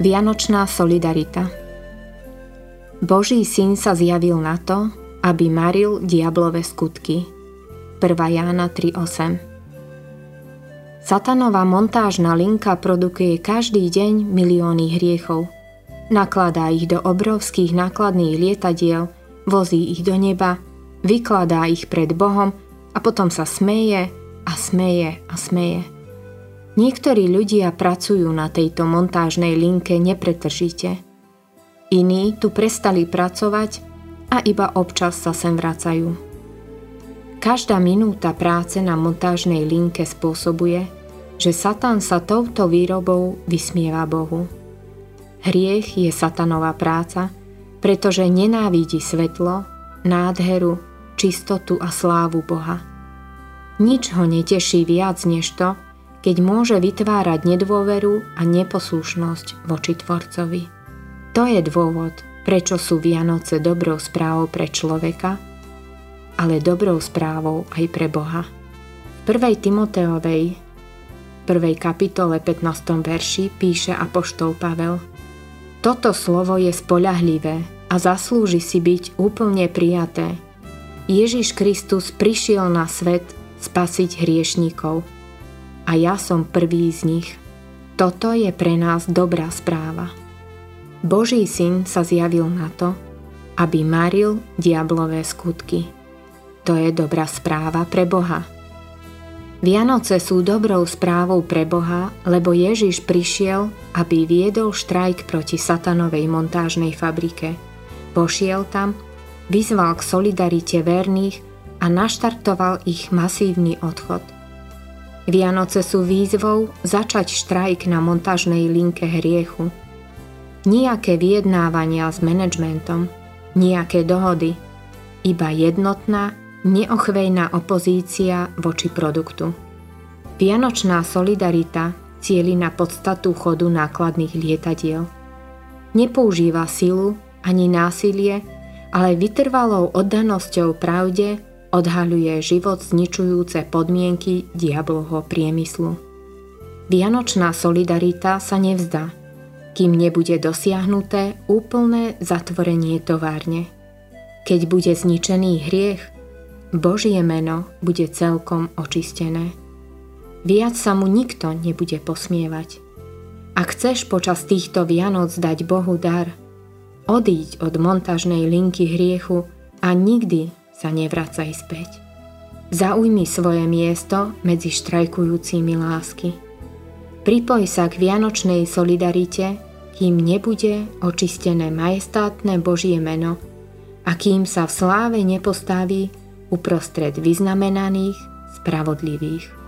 Vianočná solidarita Boží syn sa zjavil na to, aby maril diablové skutky. 1. Jána 3.8 Satanová montážna linka produkuje každý deň milióny hriechov. Nakladá ich do obrovských nákladných lietadiel, vozí ich do neba, vykladá ich pred Bohom a potom sa smeje a smeje a smeje. Niektorí ľudia pracujú na tejto montážnej linke nepretržite. Iní tu prestali pracovať a iba občas sa sem vracajú. Každá minúta práce na montážnej linke spôsobuje, že Satan sa touto výrobou vysmieva Bohu. Hriech je satanová práca, pretože nenávidí svetlo, nádheru, čistotu a slávu Boha. Nič ho neteší viac než to, keď môže vytvárať nedôveru a neposlušnosť voči Tvorcovi. To je dôvod, prečo sú Vianoce dobrou správou pre človeka, ale dobrou správou aj pre Boha. V 1. Timoteovej 1. kapitole 15. verši píše Apoštol Pavel Toto slovo je spoľahlivé a zaslúži si byť úplne prijaté. Ježiš Kristus prišiel na svet spasiť hriešníkov – a ja som prvý z nich. Toto je pre nás dobrá správa. Boží syn sa zjavil na to, aby maril diablové skutky. To je dobrá správa pre Boha. Vianoce sú dobrou správou pre Boha, lebo Ježiš prišiel, aby viedol štrajk proti satanovej montážnej fabrike. Pošiel tam, vyzval k solidarite verných a naštartoval ich masívny odchod – Vianoce sú výzvou začať štrajk na montážnej linke hriechu. Nijaké vyjednávania s manažmentom, nijaké dohody, iba jednotná, neochvejná opozícia voči produktu. Vianočná solidarita cieli na podstatu chodu nákladných lietadiel. Nepoužíva silu ani násilie, ale vytrvalou oddanosťou pravde odhaľuje život zničujúce podmienky diablovho priemyslu. Vianočná solidarita sa nevzdá, kým nebude dosiahnuté úplné zatvorenie továrne. Keď bude zničený hriech, Božie meno bude celkom očistené. Viac sa mu nikto nebude posmievať. Ak chceš počas týchto Vianoc dať Bohu dar, odíď od montažnej linky hriechu a nikdy sa nevracaj späť. Zaujmi svoje miesto medzi štrajkujúcimi lásky. Pripoj sa k vianočnej solidarite, kým nebude očistené majestátne Božie meno a kým sa v sláve nepostaví uprostred vyznamenaných, spravodlivých.